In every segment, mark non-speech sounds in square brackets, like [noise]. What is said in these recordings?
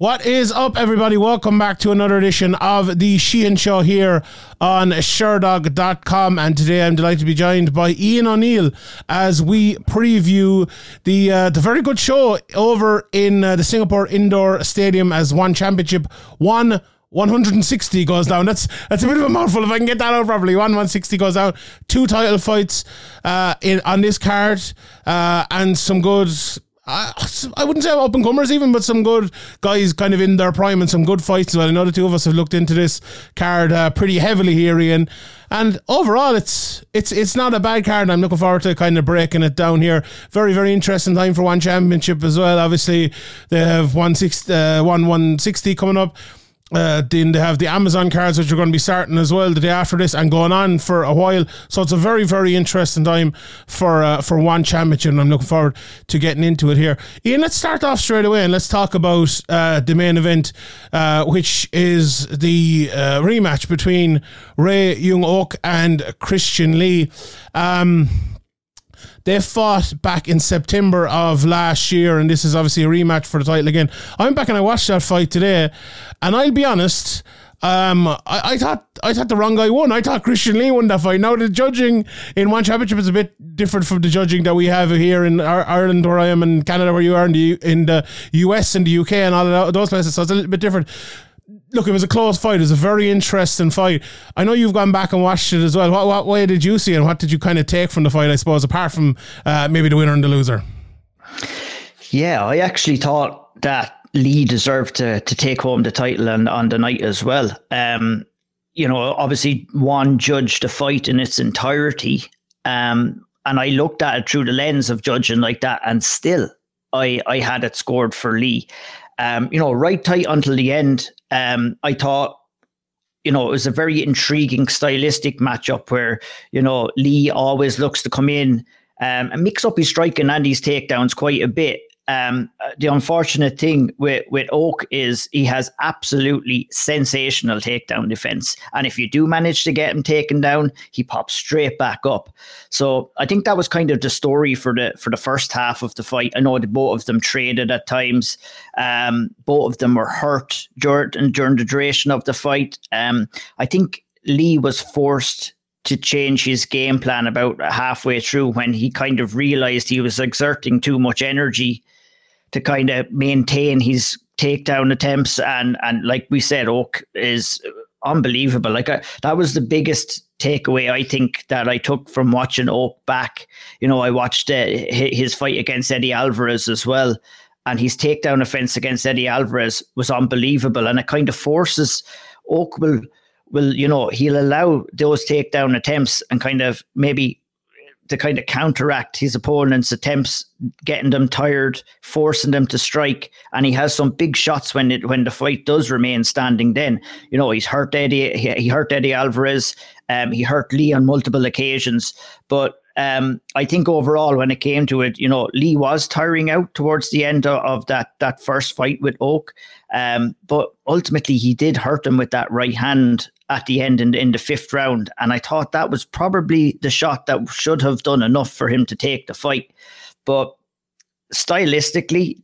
What is up, everybody? Welcome back to another edition of the Sheehan Show here on Sherdog.com. And today I'm delighted to be joined by Ian O'Neill as we preview the uh, the very good show over in uh, the Singapore Indoor Stadium as one championship, one 160 goes down. That's that's a bit of a mouthful if I can get that out properly. One 160 goes down. Two title fights uh, in on this card uh, and some good I, I wouldn't say up and comers even, but some good guys kind of in their prime and some good fights. Well, I know the two of us have looked into this card uh, pretty heavily here, Ian. And overall, it's it's it's not a bad card. I'm looking forward to kind of breaking it down here. Very very interesting time for one championship as well. Obviously, they have one six uh, one one sixty coming up. Uh, then they have the Amazon cards, which are going to be starting as well the day after this and going on for a while. So it's a very, very interesting time for uh, for one championship. And I'm looking forward to getting into it here. Ian, let's start off straight away and let's talk about uh, the main event, uh, which is the uh, rematch between Rae Yoon Ok and Christian Lee. Um, they fought back in September of last year, and this is obviously a rematch for the title again. I went back and I watched that fight today, and I'll be honest. Um, I, I, thought I thought the wrong guy won. I thought Christian Lee won that fight. Now the judging in one championship is a bit different from the judging that we have here in Ireland, where I am, and Canada, where you are, in the in the US and the UK and all of those places. So it's a little bit different look, it was a close fight. It was a very interesting fight. I know you've gone back and watched it as well. What, what way did you see and what did you kind of take from the fight, I suppose, apart from uh, maybe the winner and the loser? Yeah, I actually thought that Lee deserved to to take home the title and on the night as well. Um, you know, obviously one judged the fight in its entirety. Um, and I looked at it through the lens of judging like that, and still I I had it scored for Lee. Um, you know, right tight until the end. Um, I thought, you know, it was a very intriguing stylistic matchup where, you know, Lee always looks to come in um, and mix up his striking and his takedowns quite a bit. Um, the unfortunate thing with, with Ok is he has absolutely sensational takedown defense. And if you do manage to get him taken down, he pops straight back up. So I think that was kind of the story for the for the first half of the fight. I know that both of them traded at times. Um, both of them were hurt during, during the duration of the fight. Um, I think Lee was forced to change his game plan about halfway through when he kind of realized he was exerting too much energy to kind of maintain his takedown attempts. And and like we said, Ok is unbelievable. Like I, that was the biggest takeaway I think that I took from watching Ok back. You know, I watched uh, his fight against Eddie Alvarez as well. And his takedown offense against Eddie Alvarez was unbelievable. And it kind of forces Ok will will, you know, he'll allow those takedown attempts and kind of maybe to kind of counteract his opponent's attempts, getting them tired, forcing them to strike. And he has some big shots when it when the fight does remain standing. Then you know he's hurt Eddie. He, he hurt Eddie Alvarez. Um, he hurt Lee on multiple occasions. But um, I think overall, when it came to it, you know, Lee was tiring out towards the end of, of that that first fight with Ok, Um, but ultimately, he did hurt him with that right hand at the end in, in the fifth round. And I thought that was probably the shot that should have done enough for him to take the fight. But stylistically,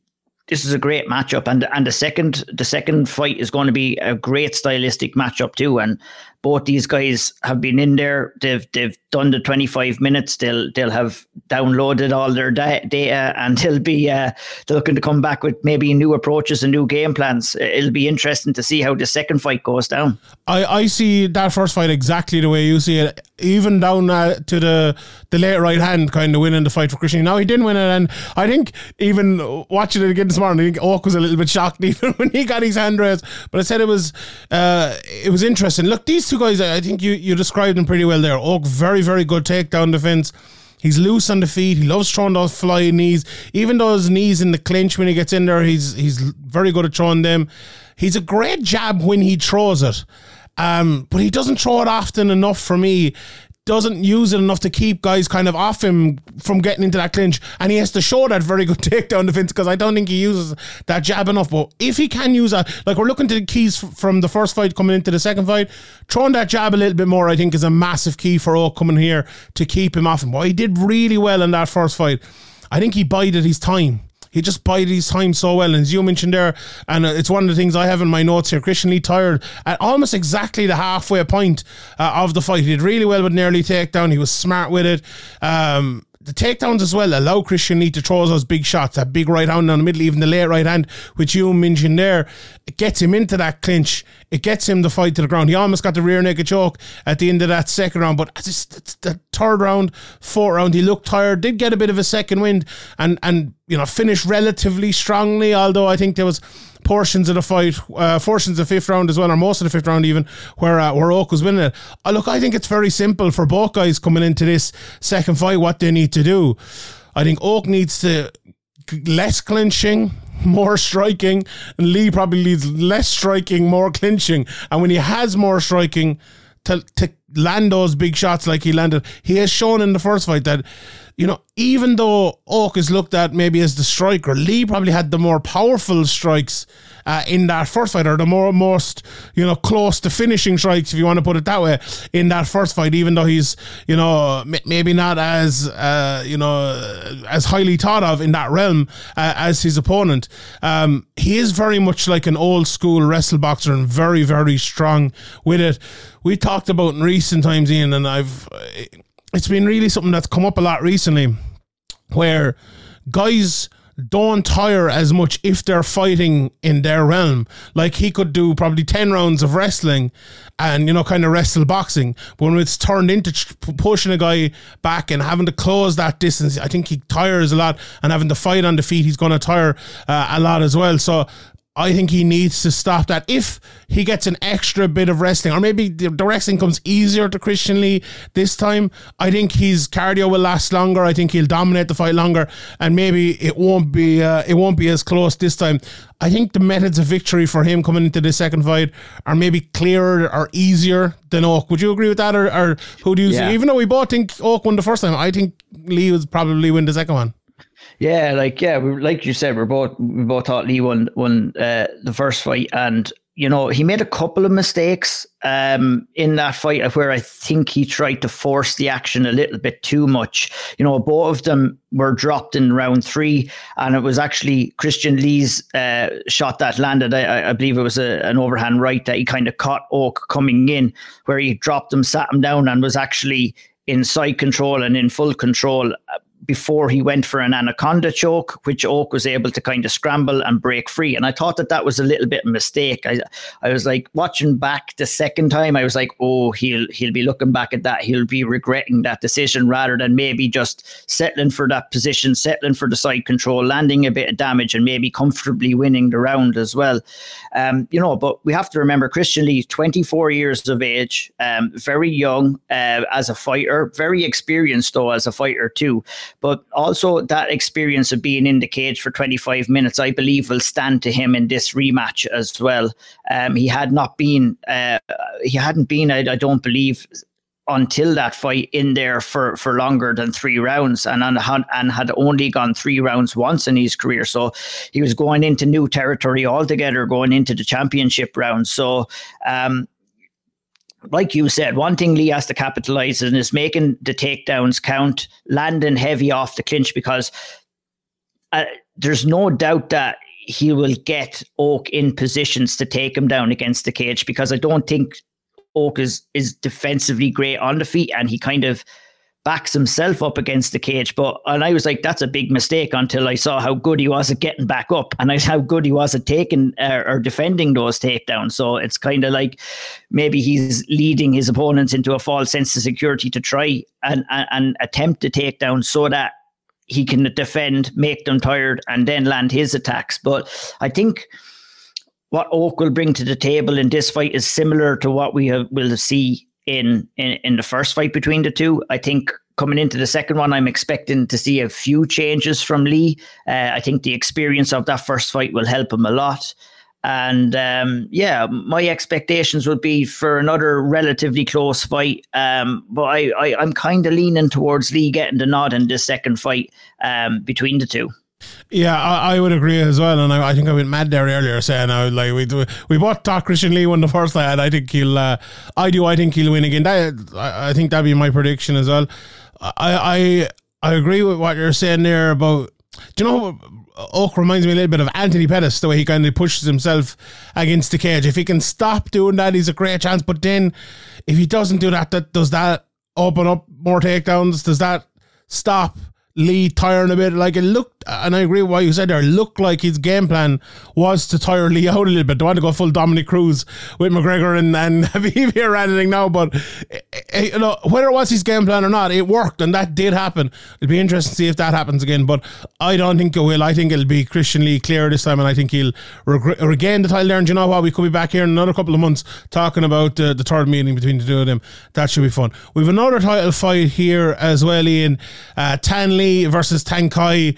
this is a great matchup, and and the second the second fight is going to be a great stylistic matchup too. And both these guys have been in there. They've they've done the 25 minutes. They'll they'll have downloaded all their da- data [laughs] and they'll be uh, they're looking to come back with maybe new approaches and new game plans. It'll be interesting to see how the second fight goes down. I, I see that first fight exactly the way you see it, even down uh, to the the late right hand kind of winning the fight for Christian. Now he didn't win it, and I think even watching it again this morning, I think Ok was a little bit shocked [laughs] even when he got his hand raised. But I said it was uh, it was interesting. Look, these two two guys, I think you, you described them pretty well there. Ok, very, very good takedown defense. He's loose on the feet. He loves throwing those flying knees. Even though his knees in the clinch when he gets in there, he's he's very good at throwing them. He's a great jab when he throws it. Um, but he doesn't throw it often enough for me doesn't use it enough to keep guys kind of off him from getting into that clinch. And he has to show that very good [laughs] takedown defense because I don't think he uses that jab enough. But if he can use that, like we're looking to the keys from the first fight coming into the second fight, throwing that jab a little bit more, I think, is a massive key for Ok coming here to keep him off him. But he did really well in that first fight. I think he bided his time he just bided his time so well. And as you mentioned there, and it's one of the things I have in my notes here. Christian Lee tired at almost exactly the halfway point uh, of the fight. He did really well with nearly takedown. He was smart with it. Um, the takedowns as well allow Christian Lee to throw those big shots, that big right hand down the middle, even the late right hand, which you mentioned there. It gets him into that clinch. It gets him the fight to the ground. He almost got the rear naked choke at the end of that second round, but just the third round, fourth round, he looked tired. Did get a bit of a second wind, and and you know finished relatively strongly. Although I think there was portions of the fight, uh, portions of the fifth round as well, or most of the fifth round even, where uh, where Ok was winning it. Uh, look, I think it's very simple for both guys coming into this second fight what they need to do. I think Ok needs to less clinching, [laughs] more striking, and Lee probably needs less striking, more clinching. And when he has more striking, to to land those big shots like he landed, he has shown in the first fight that you know, even though Ok is looked at maybe as the striker, Lee probably had the more powerful strikes uh, in that first fight, or the more most you know close to finishing strikes, if you want to put it that way, in that first fight. Even though he's you know m- maybe not as uh, you know as highly thought of in that realm uh, as his opponent, um, he is very much like an old school wrestle boxer and very very strong with it. We talked about in recent times, Ian, and I've it's been really something that's come up a lot recently where guys don't tire as much if they're fighting in their realm. Like he could do probably 10 rounds of wrestling and, you know, kind of wrestle boxing. But when it's turned into pushing a guy back and having to close that distance, I think he tires a lot and having to fight on the feet, he's going to tire uh, a lot as well. So I think he needs to stop that. If he gets an extra bit of wrestling, or maybe the, the, wrestling comes easier to Christian Lee this time, I think his cardio will last longer. I think he'll dominate the fight longer, and maybe it won't be uh, it won't be as close this time. I think the methods of victory for him coming into the second fight are maybe clearer or easier than Ok. Would you agree with that, or, or who do you yeah. see? Even though we both think Ok won the first time, I think Lee would probably win the second one. Yeah, like yeah, we, like you said, we're both we both thought Lee won won uh, the first fight, and you know he made a couple of mistakes um, in that fight where I think he tried to force the action a little bit too much. You know, both of them were dropped in round three, and it was actually Christian Lee's uh, shot that landed. I, I believe it was a, an overhand right that he kind of caught Ok coming in, where he dropped him, sat him down, and was actually in side control and in full control before he went for an anaconda choke, which Ok was able to kind of scramble and break free. And I thought that that was a little bit of a mistake. I, I was like watching back the second time. I was like, oh, he'll he'll be looking back at that. He'll be regretting that decision rather than maybe just settling for that position, settling for the side control, landing a bit of damage, and maybe comfortably winning the round as well. Um, you know, but we have to remember Christian Lee, 24 years of age, um, very young uh, as a fighter, very experienced though as a fighter too. But also that experience of being in the cage for 25 minutes, I believe, will stand to him in this rematch as well. Um, he had not been, uh, he hadn't been, I, I don't believe, until that fight in there for, for longer than three rounds and, had, and had only gone three rounds once in his career. So he was going into new territory altogether, going into the championship round. So um, like you said, one thing Lee has to capitalize on is making the takedowns count, landing heavy off the clinch because uh, there's no doubt that he will get Ok in positions to take him down against the cage because I don't think Ok is is defensively great on the feet and he kind of backs himself up against the cage. But and I was like, that's a big mistake until I saw how good he was at getting back up and how good he was at taking uh, or defending those takedowns. So it's kind of like maybe he's leading his opponents into a false sense of security to try and, and, and attempt to take down so that he can defend, make them tired, and then land his attacks. But I think what Ok will bring to the table in this fight is similar to what we have, will see in, in in the first fight between the two. I think coming into the second one, I'm expecting to see a few changes from Lee. Uh, I think the experience of that first fight will help him a lot. And um, yeah, my expectations would be for another relatively close fight. Um, but I, I, am kind of leaning towards Lee getting the nod in this second fight um, between the two. Yeah, I, I, would agree as well, and I, I, think I went mad there earlier saying I would like we we both thought Christian Lee won the first fight. and I think he'll. Uh, I do. I think he'll win again. That I, I think that'd be my prediction as well. I I I agree with what you're saying there about do you know Ok reminds me a little bit of Anthony Pettis, the way he kind of pushes himself against the cage. If he can stop doing that, he's a great chance. But then, if he doesn't do that, that does that open up more takedowns? Does that stop Lee tiring a bit. Like it looked, and I agree with what you said there. Looked like his game plan was to tire Lee out a little bit. Don't want to go full Dominick Cruz with McGregor and and [laughs] Khabib or anything now, but eh, eh, you know whether it was his game plan or not, it worked, and that did happen. It'll be interesting to see if that happens again. But I don't think it will. I think it'll be Christian Lee clear this time, and I think he'll reg- regain the title there. And you know what? We could be back here in another couple of months talking about uh, the third meeting between the two of them. That should be fun. We've another title fight here as well, Ian. Uh, Thanh Versus Tang Kai.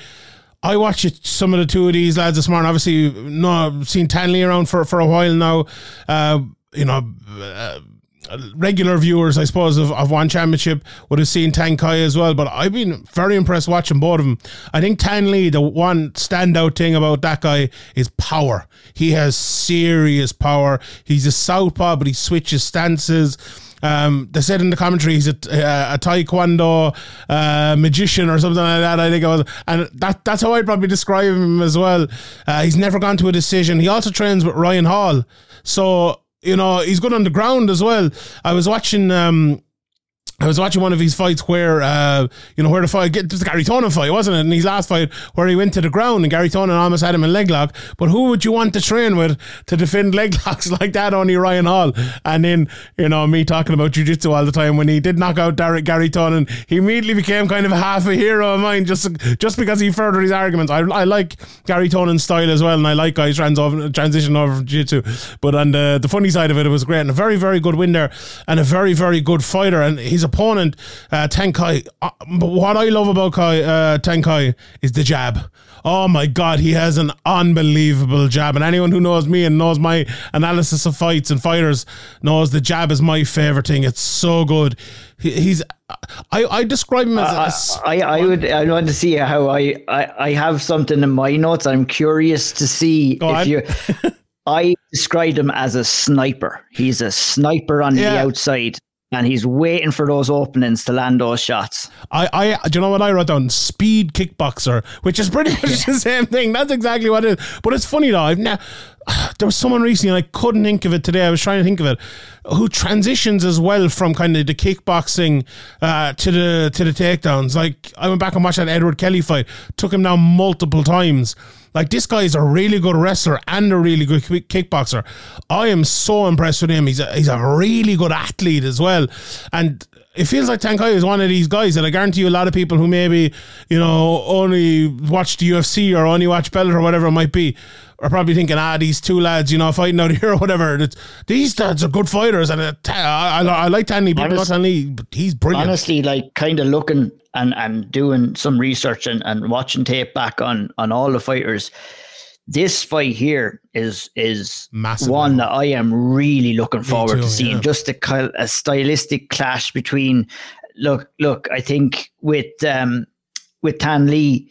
I watched some of the two of these lads this morning. Obviously, no, I've seen Thanh Le around for, for a while now. Uh, you know, uh, regular viewers, I suppose, of, of one championship would have seen Tang Kai as well. But I've been very impressed watching both of them. I think Thanh Le, the one standout thing about that guy is power. He has serious power. He's a southpaw, but he switches stances um, they said in the commentary he's a, uh, a taekwondo uh, magician or something like that. I think it was, and that that's how I'd probably describe him as well. Uh, he's never gone to a decision. He also trains with Ryan Hall, so you know he's good on the ground as well. I was watching. Um, I was watching one of his fights where, uh, you know, where the fight, it was the Garry Tonon fight, wasn't it? In his last fight, where he went to the ground and Garry Tonon almost had him in leg lock. But who would you want to train with to defend leg [laughs] locks like that? Only Ryan Hall. And then, you know, me talking about jiu-jitsu all the time. When he did knock out Derek Garry Tonon, he immediately became kind of half a hero of mine just just because he furthered his arguments. I, I like Garry Tonon's style as well, and I like guys trans transition over from jiu-jitsu. But on the, the funny side of it, it was great and a very, very good win there and a very, very good fighter. And he's a opponent, uh, Tang Kai. Uh, what I love about Kai, uh, Tang Kai is the jab. Oh my God, he has an unbelievable jab. And anyone who knows me and knows my analysis of fights and fighters knows the jab is my favorite thing. It's so good. He, he's, I, I describe him as. Uh, I, I would, I want to see how I, I, I have something in my notes. I'm curious to see Go if you. [laughs] I described him as a sniper. He's a sniper on yeah. the outside and he's waiting for those openings to land those shots. I, I, do you know what I wrote down? Speed kickboxer, which is pretty much [laughs] the same thing. That's exactly what it is. But it's funny though. I've now [sighs] there was someone recently, and I couldn't think of it today. I was trying to think of it, who transitions as well from kind of the kickboxing uh, to the to the takedowns. Like I went back and watched that Edward Kelly fight. Took him down multiple times. Like this guy is a really good wrestler and a really good kickboxer. I am so impressed with him. He's a, he's a really good athlete as well, and it feels like Tang Kai is one of these guys that I guarantee you a lot of people who maybe you know only watch the UFC or only watch Bellator or whatever it might be are probably thinking, ah, these two lads, you know, fighting out [laughs] here or whatever. These lads are good fighters, and it, I, I, I, like Thanh Le. People Honest, Thanh Le, but he's brilliant. Honestly, like kind of looking and and doing some research and, and watching tape back on on all the fighters. This fight here is is Massive one that I am really looking forward too, to seeing. Yeah. Just a, a stylistic clash between. Look, look. I think with um with Thanh Le,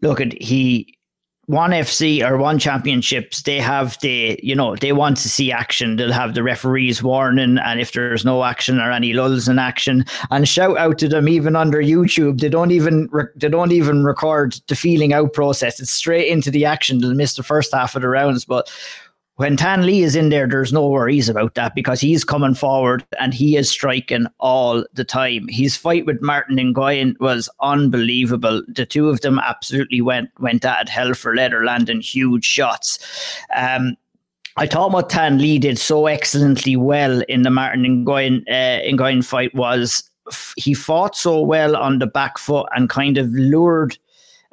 look at he one FC or one championships, they have the, you know, they want to see action. They'll have the referees warning, and if there's no action or any lulls in action, and shout out to them even under YouTube. They don't even they don't even record the feeling out process. It's straight into the action. They'll miss the first half of the rounds, but when Thanh Le is in there, there's no worries about that because he's coming forward and he is striking all the time. His fight with Martin Nguyen was unbelievable. The two of them absolutely went went at hell for leather, landing huge shots. Um, I thought what Thanh Le did so excellently well in the Martin Nguyen, uh, Nguyen fight was he fought so well on the back foot and kind of lured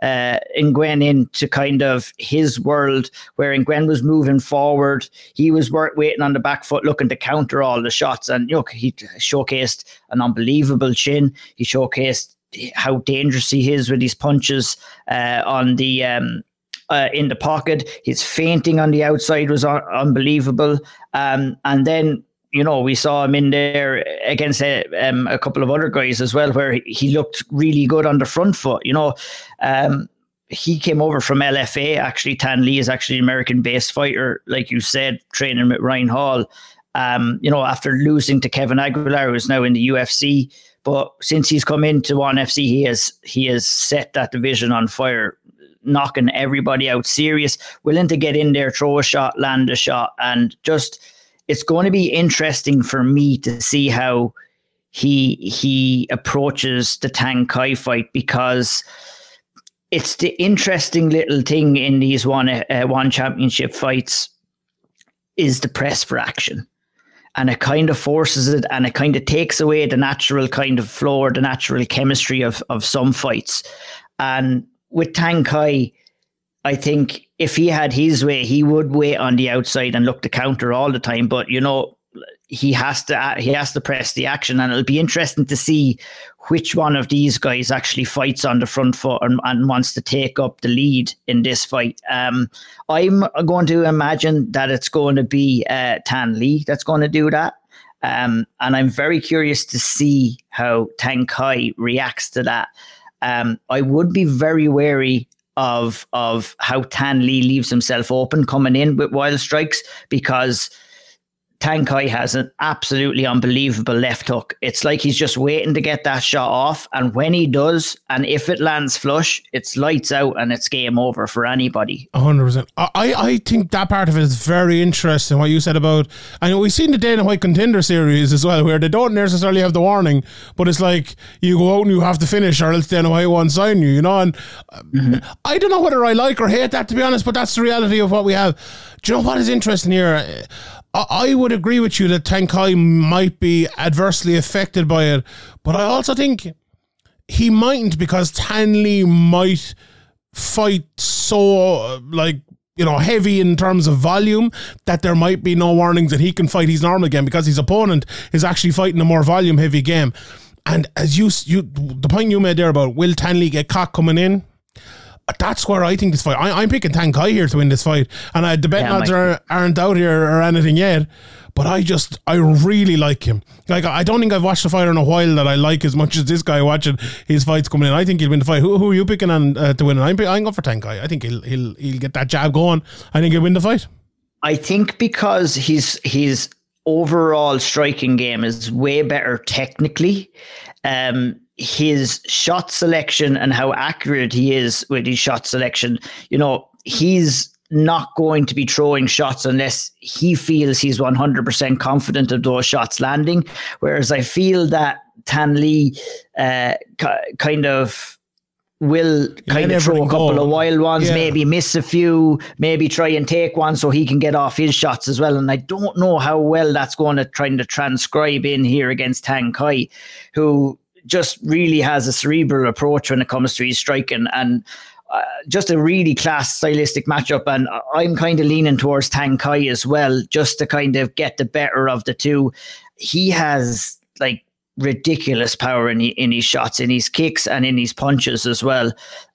uh, Nguyen into kind of his world, where Nguyen was moving forward. He was waiting on the back foot, looking to counter all the shots. And look, he showcased an unbelievable chin. He showcased how dangerous he is with his punches uh, on the um, uh, in the pocket. His feinting on the outside was un- unbelievable. Um, and then you know, we saw him in there against a, um, a couple of other guys as well, where he looked really good on the front foot. You know, um, he came over from LFA. Actually, Thanh Le is actually an American-based fighter, like you said, training with Ryan Hall. Um, you know, after losing to Kevin Aguilar, who's now in the UFC, but since he's come into ONE FC, he has he has set that division on fire knocking everybody out serious, willing to get in there, throw a shot, land a shot, and just it's going to be interesting for me to see how he he approaches the Tang Kai fight because it's the interesting little thing in these one uh, one championship fights is the press for action. And it kind of forces it and it kind of takes away the natural kind of flow or the natural chemistry of of some fights. And with Tang Kai I think if he had his way he would wait on the outside and look to counter all the time but you know he has to he has to press the action, and it'll be interesting to see which one of these guys actually fights on the front foot and, and wants to take up the lead in this fight. Um, I'm going to imagine that it's going to be uh, Thanh Le that's going to do that. Um, and I'm very curious to see how Tang Kai reacts to that. Um, I would be very wary of of how Thanh Le leaves himself open coming in with wild strikes because Tang Kai has an absolutely unbelievable left hook. It's like he's just waiting to get that shot off. And when he does, and if it lands flush, it's lights out and it's game over for anybody. 100%. I, I think that part of it is very interesting, what you said about. I know we've seen the Dana White contender series as well, where they don't necessarily have the warning, but it's like you go out and you have to finish, or else Dana White won't sign you, you know? And mm-hmm. I don't know whether I like or hate that, to be honest, but that's the reality of what we have. Do you know what is interesting here? I would agree with you that Tang Kai might be adversely affected by it, but I also think he mightn't because Thanh Le might fight so like you know heavy in terms of volume that there might be no warnings that he can fight his normal game because his opponent is actually fighting a more volume heavy game. And as you you the point you made there about will Thanh Le get caught coming in? That's where I think this fight. I, am picking Tang Kai here to win this fight, and I, the bet yeah, odds are, aren't out here or anything yet. But I just, I really like him. Like, I don't think I've watched a fight in a while that I like as much as this guy watching his fights coming in. I think he'll win the fight. Who, who are you picking on uh, to win? I'm, I'm going for Tang Kai. I think he'll, he'll, he'll get that jab going. I think he'll win the fight. I think because his his overall striking game is way better technically. Um, his shot selection and how accurate he is with his shot selection, you know, he's not going to be throwing shots unless he feels he's 100% confident of those shots landing. Whereas I feel that Thanh Le uh, kind of will kind of throw a couple go. of wild ones, yeah. maybe miss a few, maybe try and take one so he can get off his shots as well. And I don't know how well that's going to try to transcribe in here against Tang Kai, who just really has a cerebral approach when it comes to his striking and uh, just a really class stylistic matchup. And I'm kind of leaning towards Tang Kai as well, just to kind of get the better of the two. He has like ridiculous power in, in his shots, in his kicks, and in his punches as well.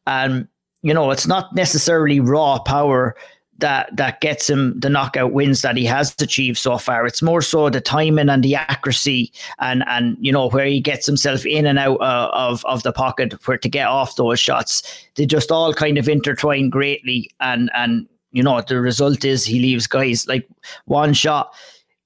And, you know, it's not necessarily raw power that that gets him the knockout wins that he has achieved so far. It's more so the timing and the accuracy, and and you know where he gets himself in and out uh, of of the pocket where to get off those shots. They just all kind of intertwine greatly, and and you know the result is he leaves guys like one shot.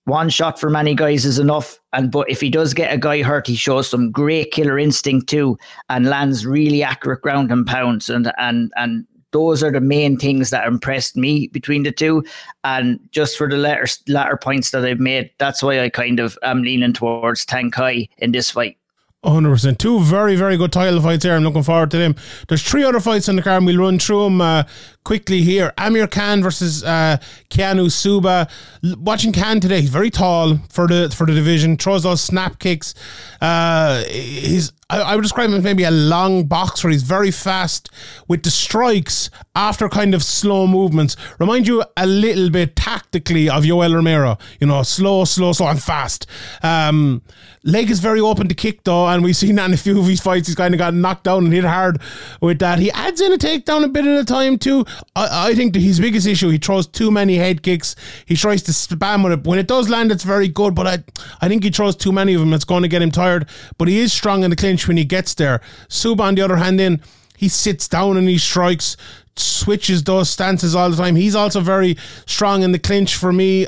One shot for many guys is enough, and but if he does get a guy hurt, he shows some great killer instinct too, and lands really accurate ground and pounds, and and and those are the main things that impressed me between the two. And just for the latter, latter points that I've made, that's why I kind of am leaning towards Tang Kai in this fight. 100%. Two very, very good title fights here. I'm looking forward to them. There's three other fights in the card, we'll run through them uh, quickly here. Amir Khan versus uh, Keanu Subba. L- watching Khan today, he's very tall for the for the division, throws those snap kicks. Uh, he's I, I would describe him as maybe a long boxer. He's very fast with the strikes after kind of slow movements. Remind you a little bit tactically of Yoel Romero. You know, slow, slow, slow, and fast. Um, leg is very open to kick though, and we've seen that in a few of his fights. He's kind of got knocked down and hit hard with that. He adds in a takedown a bit at a time too. I, I think his biggest issue, he throws too many head kicks. He tries to spam with it. When it does land, it's very good, but I, I think he throws too many of them. It's going to get him tired. But he is strong in the clinch when he gets there. Subba, on the other hand, in he sits down and he strikes switches those stances all the time. He's also very strong in the clinch for me.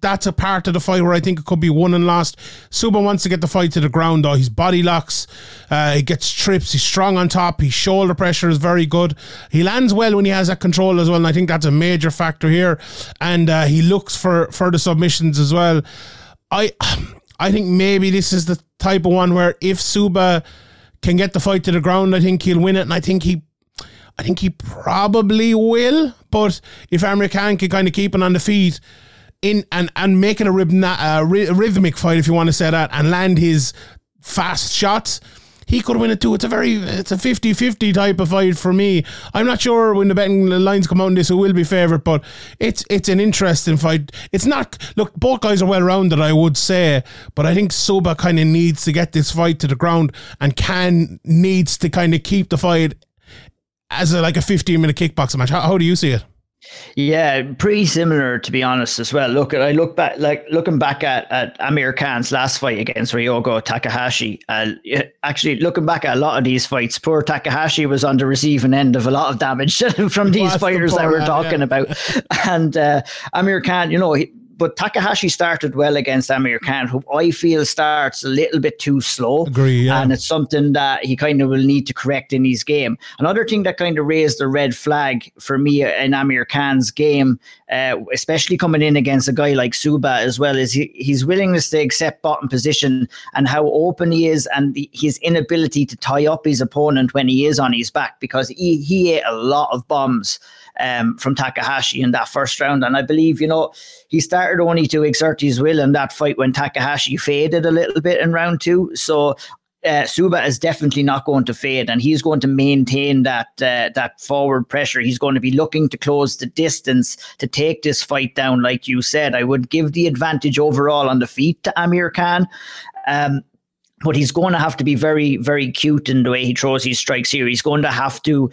That's a part of the fight where I think it could be won and lost. Subba wants to get the fight to the ground though. His body locks, uh, he gets trips, he's strong on top, his shoulder pressure is very good. He lands well when he has that control as well, and I think that's a major factor here. And uh, he looks for, for the submissions as well. I [sighs] I think maybe this is the type of one where if Subba can get the fight to the ground, I think he'll win it, and I think he I think he probably will. But if Amir Khan can kind of keep it on the feet in and, and make it a, a uh, rhythmic fight, if you want to say that, and land his fast shots, he could win it too. It's a very it's a 50-50 type of fight for me. I'm not sure when the betting lines come out in this who will be favourite, but it's it's an interesting fight. It's not look, both guys are well rounded, I would say, but I think Subba kind of needs to get this fight to the ground and Khan needs to kind of keep the fight as a, like a 15 minute kickboxing match. How, how do you see it? Yeah, pretty similar to be honest as well. Look, I look back, like looking back at, at Amir Khan's last fight against Ryogo Takahashi. Uh, actually, looking back at a lot of these fights, poor Takahashi was on the receiving end of a lot of damage [laughs] from these fighters the that we're talking yeah. about. [laughs] And uh, Amir Khan, you know, he, but Takahashi started well against Amir Khan, who I feel starts a little bit too slow. Agree, yeah. And it's something that he kind of will need to correct in his game. Another thing that kind of raised the red flag for me in Amir Khan's game, uh, especially coming in against a guy like Subba as well, is he, his willingness to accept bottom position and how open he is and the, his inability to tie up his opponent when he is on his back because he, he ate a lot of bombs um, from Takahashi in that first round. And I believe, you know, he started only to exert his will in that fight when Takahashi faded a little bit in round two. So uh, Subba is definitely not going to fade, and he's going to maintain that uh, that forward pressure. He's going to be looking to close the distance to take this fight down. Like you said, I would give the advantage overall on the feet to Amir Khan. Um, but he's going to have to be very, very cute in the way he throws his strikes here. He's going to have to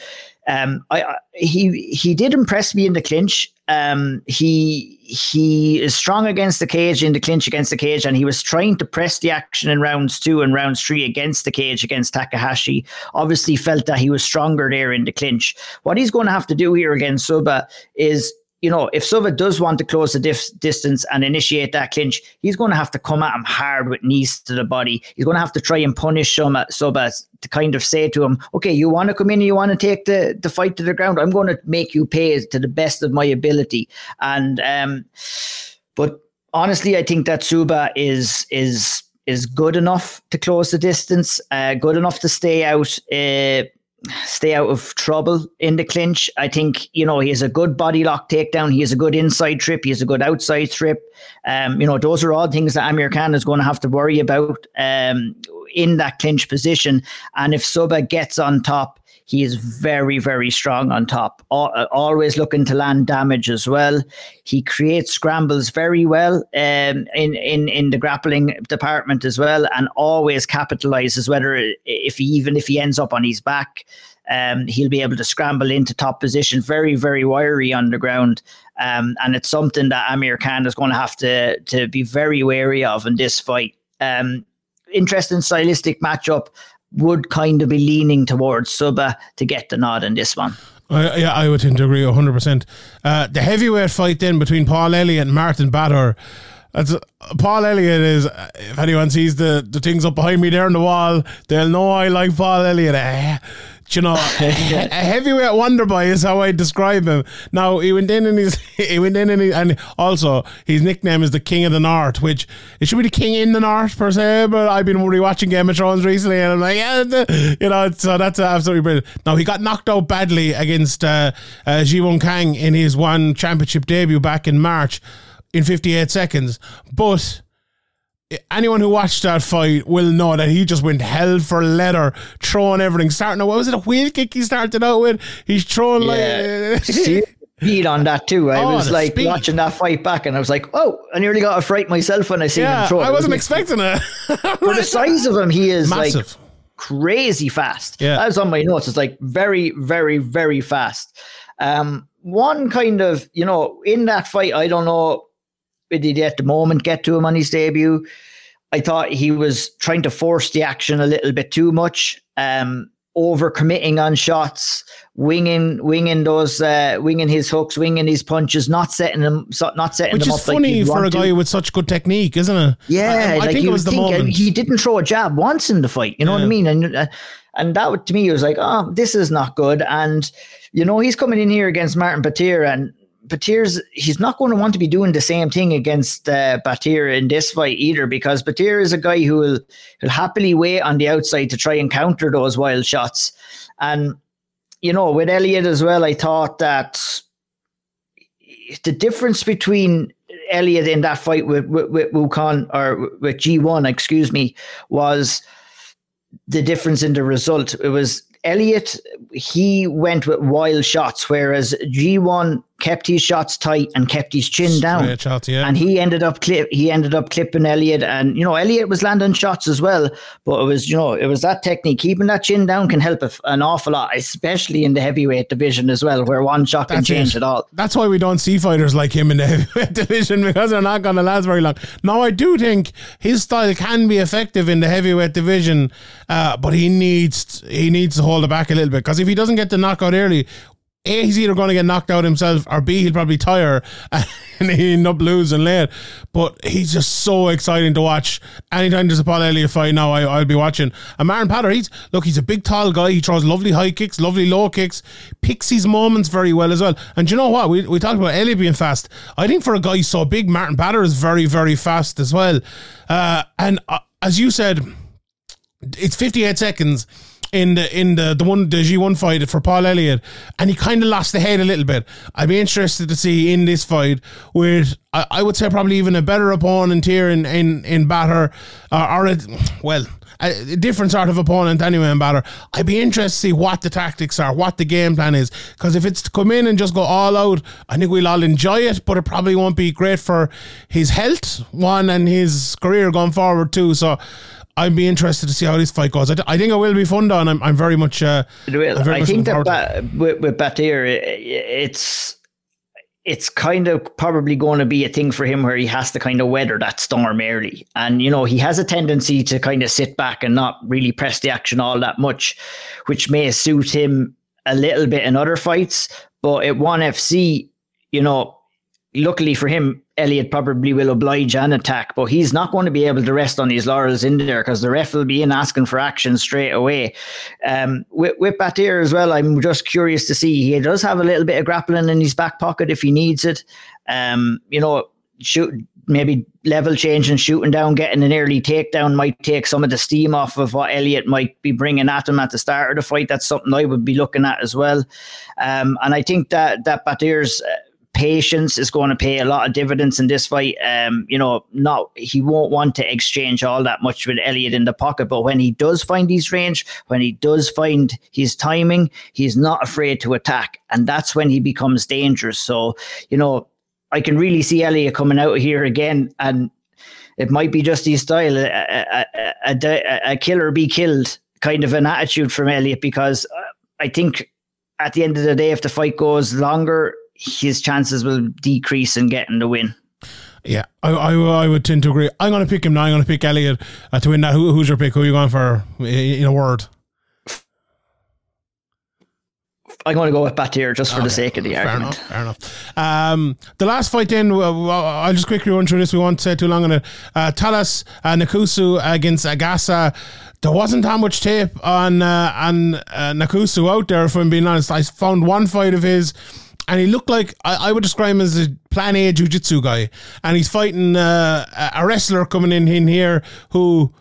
um, I, I, he he did impress me in the clinch. Um, he he is strong against the cage in the clinch against the cage, and he was trying to press the action in rounds two and rounds three against the cage against Takahashi. Obviously, felt that he was stronger there in the clinch. What he's going to have to do here against Subba is you know, if Subba does want to close the dif- distance and initiate that clinch, he's going to have to come at him hard with knees to the body. He's going to have to try and punish Subba, Subba to kind of say to him, okay, you want to come in and you want to take the, the fight to the ground. I'm going to make you pay to the best of my ability. And, um, but honestly, I think that Subba is, is, is good enough to close the distance, uh, good enough to stay out. Uh, stay out of trouble in the clinch. I think, you know, he has a good body lock takedown. He has a good inside trip. He has a good outside trip. Um, you know, those are all things that Amir Khan is going to have to worry about um, in that clinch position. And if Subba gets on top, he is very, very strong on top, always looking to land damage as well. He creates scrambles very well um, in, in, in the grappling department as well, and always capitalizes, whether if he, even if he ends up on his back. Um, he'll be able to scramble into top position, very, very wiry on the ground. Um, and it's something that Amir Khan is going to have to, to be very wary of in this fight. Um, interesting stylistic matchup would kind of be leaning towards Subba to get the nod in this one. Uh, yeah, I would tend to agree 100%. Uh, the heavyweight fight then between Paul Elliott and Martin Batur. That's, Paul Elliott is, if anyone sees the, the things up behind me there on the wall, they'll know I like Paul Elliott. Uh, you know, [laughs] a heavyweight wonder boy is how I describe him. Now he went in and he's [laughs] he went in and he, and also his nickname is the King of the North, which it should be the King in the North per se. But I've been rewatching Game of Thrones recently, and I'm like, yeah, you know, so that's absolutely brilliant. Now he got knocked out badly against uh, uh, Ji Won Kang in his one championship debut back in March in 58 seconds, but anyone who watched that fight will know that he just went hell for leather, throwing everything. Starting, what was it, a wheel kick he started out with? He's throwing yeah. like. [laughs] speed on that too. I oh, was like speed. watching that fight back, and I was like, "Oh!" I nearly got a fright myself when I seen yeah, him throw. I wasn't expecting it. [laughs] For the [laughs] size of him, he is Massive. like crazy fast. Yeah, that was on my notes. It's like very, very, very fast. Um, one kind of, you know, in that fight, I don't know did he at the moment get to him on his debut? I thought he was trying to force the action a little bit too much. Um, overcommitting on shots, winging, winging those, uh, winging his hooks, winging his punches, not setting them, not setting Which them is funny like for a guy to. with such good technique, isn't it? Yeah, I, I like think it was the uh, moment. he didn't throw a jab once in the fight. You know what I mean? And uh, and that to me was like, oh, this is not good. And you know, he's coming in here against Martin Batur, and Batur's he's not going to want to be doing the same thing against uh, Batur in this fight either, because Batur is a guy who will will happily wait on the outside to try and counter those wild shots. And you know, with Elliott as well, I thought that the difference between Elliott in that fight with with, with Wukong or with Ji Won, excuse me, was the difference in the result. It was Elliott, he went with wild shots, whereas Ji Won kept his shots tight and kept his chin down. Shots, yeah. And he ended up clip he ended up clipping Elliott and you know Elliott was landing shots as well but it was you know it was that technique keeping that chin down can help an awful lot especially in the heavyweight division as well where one shot can change it. it all That's why we don't see fighters like him in the [laughs] heavyweight division because they're not going to last very long. Now, I do think his style can be effective in the heavyweight division, uh, but he needs he needs to hold it back a little bit because if he doesn't get the knockout early. A, he's either going to get knocked out himself, or B, he'll probably tire [laughs] and he end up losing late. But he's just so exciting to watch. Anytime there's a Paul Elliott fight now, I, I'll be watching. And Martin Batur, he's look, he's a big, tall guy. He throws lovely high kicks, lovely low kicks, picks his moments very well as well. And you know what? We, we talked about Elliott being fast. I think for a guy so big, Martin Batur is very, very fast as well. Uh, and uh, as you said, it's 58 seconds in the in the the one the Ji Won fight for Paul Elliott, and he kind of lost the head a little bit. I'd be interested to see in this fight with I, I would say probably even a better opponent here in in in Batur uh, or a, well. A different sort of opponent anyway in Batur. I'd be interested to see what the tactics are, what the game plan is. Because if it's to come in and just go all out, I think we'll all enjoy it, but it probably won't be great for his health, one, and his career going forward, too. So I'd be interested to see how this fight goes. I, I think it will be fun, Don. I'm, I'm very much. Uh, It will. I think that ba- with, with Batur, i- i- it's it's kind of probably going to be a thing for him where he has to kind of weather that storm early. And, you know, he has a tendency to kind of sit back and not really press the action all that much, which may suit him a little bit in other fights. But at one FC, you know, luckily for him, Elliott probably will oblige and attack, but he's not going to be able to rest on his laurels in there because the ref will be in asking for action straight away. Um, with, with Batur as well, I'm just curious to see. He does have a little bit of grappling in his back pocket if he needs it. Um, you know, shoot maybe level change and shooting down, getting an early takedown might take some of the steam off of what Elliott might be bringing at him at the start of the fight. That's something I would be looking at as well. Um, and I think that that Batur's uh, patience is going to pay a lot of dividends in this fight. Um, you know, not he won't want to exchange all that much with Elliott in the pocket, but when he does find his range, when he does find his timing, he's not afraid to attack, and that's when he becomes dangerous. So, you know, I can really see Elliott coming out here again, and it might be just his style, a, a, a, a, be killed kind of an attitude from Elliott, because uh, I think at the end of the day, if the fight goes longer, his chances will decrease in getting the win. Yeah, I, I, I would tend to agree. I'm going to pick him now. I'm going to pick Elliott uh, to win that. Who, who's your pick? Who are you going for in a word? I'm going to go with Batur just for the sake of the Fair argument. enough. Fair enough. Um, the last fight, then, uh, I'll just quickly run through this. We won't say too long on it. Uh, Thales uh, Nakassu against Agasa. There wasn't that much tape on uh, on uh, Nakassu out there, if I'm being honest. I found one fight of his, and he looked like I, I would describe him as a plan A jiu jitsu guy. And he's fighting uh, a wrestler coming in, in here who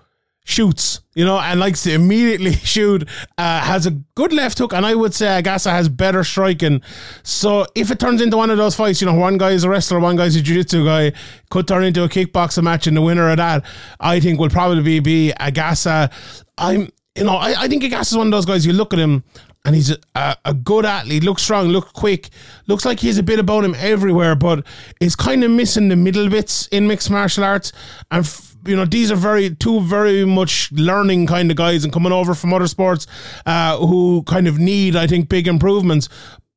shoots, you know, and likes to immediately [laughs] shoot, uh, has a good left hook, and I would say Agasa has better striking. So if it turns into one of those fights, you know, one guy is a wrestler, one guy's a jiu-jitsu guy, could turn into a kickboxing match, and the winner of that, I think, will probably be Agasa. I'm, you know, I, I think Agasa is one of those guys, you look at him, and he's a, a good athlete, looks strong, looks quick, looks like he has a bit about him everywhere, but is kind of missing the middle bits in mixed martial arts. And, f- you know, these are very, two very much learning kind of guys and coming over from other sports uh, who kind of need, I think, big improvements.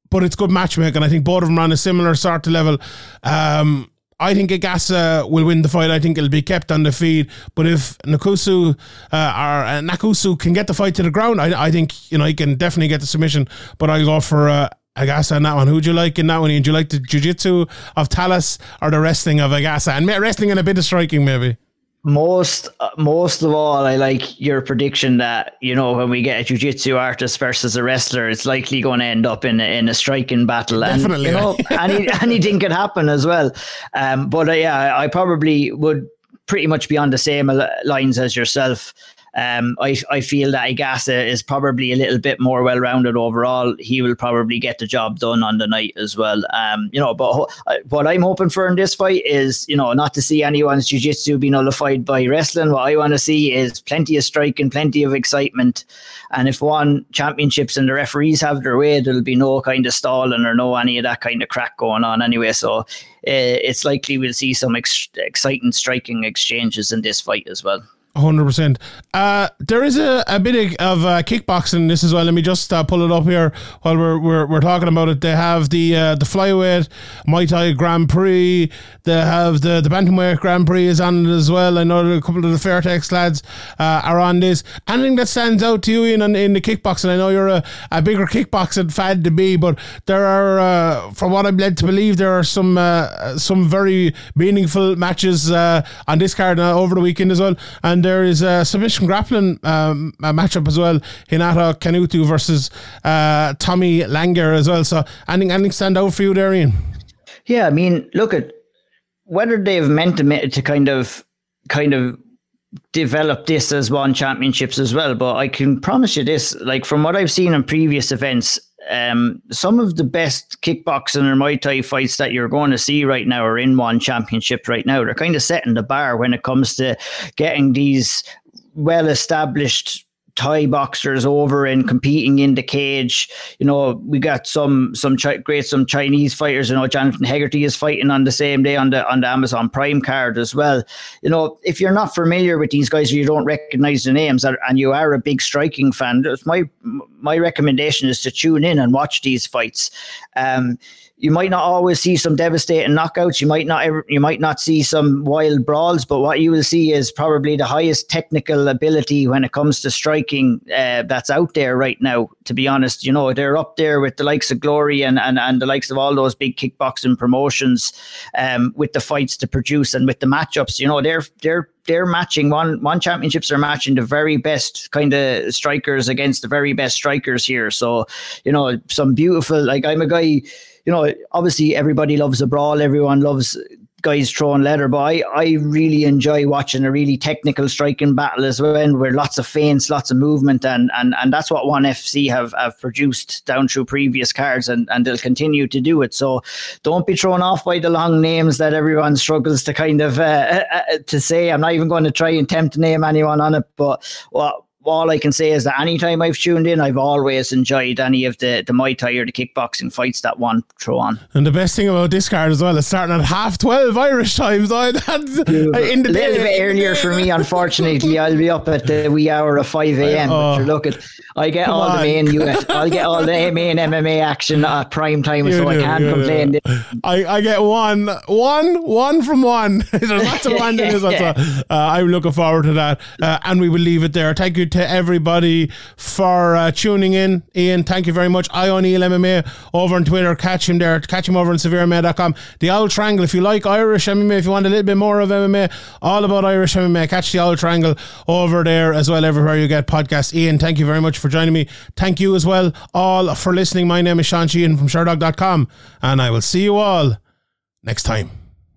But it's good matchmaking. I think both of them are on a similar sort of level. Um, I think Agasa will win the fight. I think it'll be kept on the feed. But if Nakassu uh, or uh, Nakassu can get the fight to the ground, I, I think you know he can definitely get the submission. But I'll go for uh, Agasa on that one. Who'd you like in that one? Do you like the jiu-jitsu of Thales or the wrestling of Agasa? And wrestling and a bit of striking, maybe. Most, uh, most of all, I like your prediction that you know when we get a jiu-jitsu artist versus a wrestler, it's likely going to end up in a, in a striking battle. Definitely, and, you know, [laughs] any, anything could happen as well. Um, but uh, yeah, I probably would pretty much be on the same lines as yourself. Um, I, I feel that Agasa is probably a little bit more well rounded overall. He will probably get the job done on the night as well. Um, you know, but ho- what I'm hoping for in this fight is, you know, not to see anyone's jiu-jitsu be nullified by wrestling. What I want to see is plenty of striking, plenty of excitement. And if one championships and the referees have their way, there'll be no kind of stalling or no any of that kind of crack going on anyway. So uh, it's likely we'll see some ex- exciting striking exchanges in this fight as well. Hundred uh, percent. There is a, a bit of uh, kickboxing this as well. Let me just uh, pull it up here while we're, we're, we're talking about it. They have the uh, the flyweight Muay Thai Grand Prix. They have the the bantamweight Grand Prix is on it as well. I know a couple of the Fairtex lads uh, are on this. Anything that stands out to you in in the kickboxing? I know you're a, a bigger kickboxing fan to be, but there are, uh, from what I'm led to believe, there are some some very meaningful matches on this card over the weekend as well, and there is a submission grappling um, a matchup as well. Hinata Kanutu versus uh, Tommy Langer as well. So anything, anything stand out for you, Darian? Yeah, I mean, look at whether they've meant to, to kind of kind of develop this as one championships as well. But I can promise you this, like from what I've seen in previous events, um, some of the best kickboxing or Muay Thai fights that you're going to see right now are in one championship right now. They're kind of setting the bar when it comes to getting these well established Thai boxers over and competing in the cage. You know, we got some some chi- great some Chinese fighters. You know, Jonathan Haggerty is fighting on the same day on the on the Amazon Prime card as well. You know, if you're not familiar with these guys or you don't recognize the names and you are a big striking fan, my my recommendation is to tune in and watch these fights. Um, you might not always see some devastating knockouts. You might not ever, you might not see some wild brawls, but what you will see is probably the highest technical ability when it comes to striking uh, that's out there right now. To be honest, you know they're up there with the likes of Glory and and, and the likes of all those big kickboxing promotions, um, with the fights to produce and with the matchups. You know they're they're they're matching one one championships are matching the very best kind of strikers against the very best strikers here. So you know some beautiful like I'm a guy you know, obviously everybody loves a brawl, everyone loves guys throwing leather, but I, I really enjoy watching a really technical striking battle as well, where lots of feints, lots of movement, and and and that's what One FC have have produced down through previous cards, and and they'll continue to do it. So don't be thrown off by the long names that everyone struggles to kind of uh, uh, uh to say. I'm not even going to try and attempt to name anyone on it, but well all I can say is that anytime I've tuned in, I've always enjoyed any of the, the Muay Thai or the kickboxing fights that one throw on. And the best thing about this card as well is starting at half 12 Irish times. in the a little bit earlier for me, unfortunately. I'll be up at the wee hour of 5 a.m. Oh, look at, I get all on. the main US, I'll get all the [laughs] main MMA action at prime time, you so do, I can't complain. Do. I, I get one, one, one from one. [laughs] There's lots of one in this one. Uh, I'm looking forward to that. Uh, and we will leave it there. Thank you to everybody for uh, tuning in. Ian, thank you very much. I O'Neill MMA over on Twitter. Catch him there. Catch him over on severemma.com. The Owl Triangle. If you like Irish MMA, if you want a little bit more of MMA, all about Irish MMA, catch the Owl Triangle over there as well, everywhere you get podcasts. Ian, thank you very much for joining me. Thank you as well, all for listening. My name is Sean Sheehan from Sherdog.com, and I will see you all next time.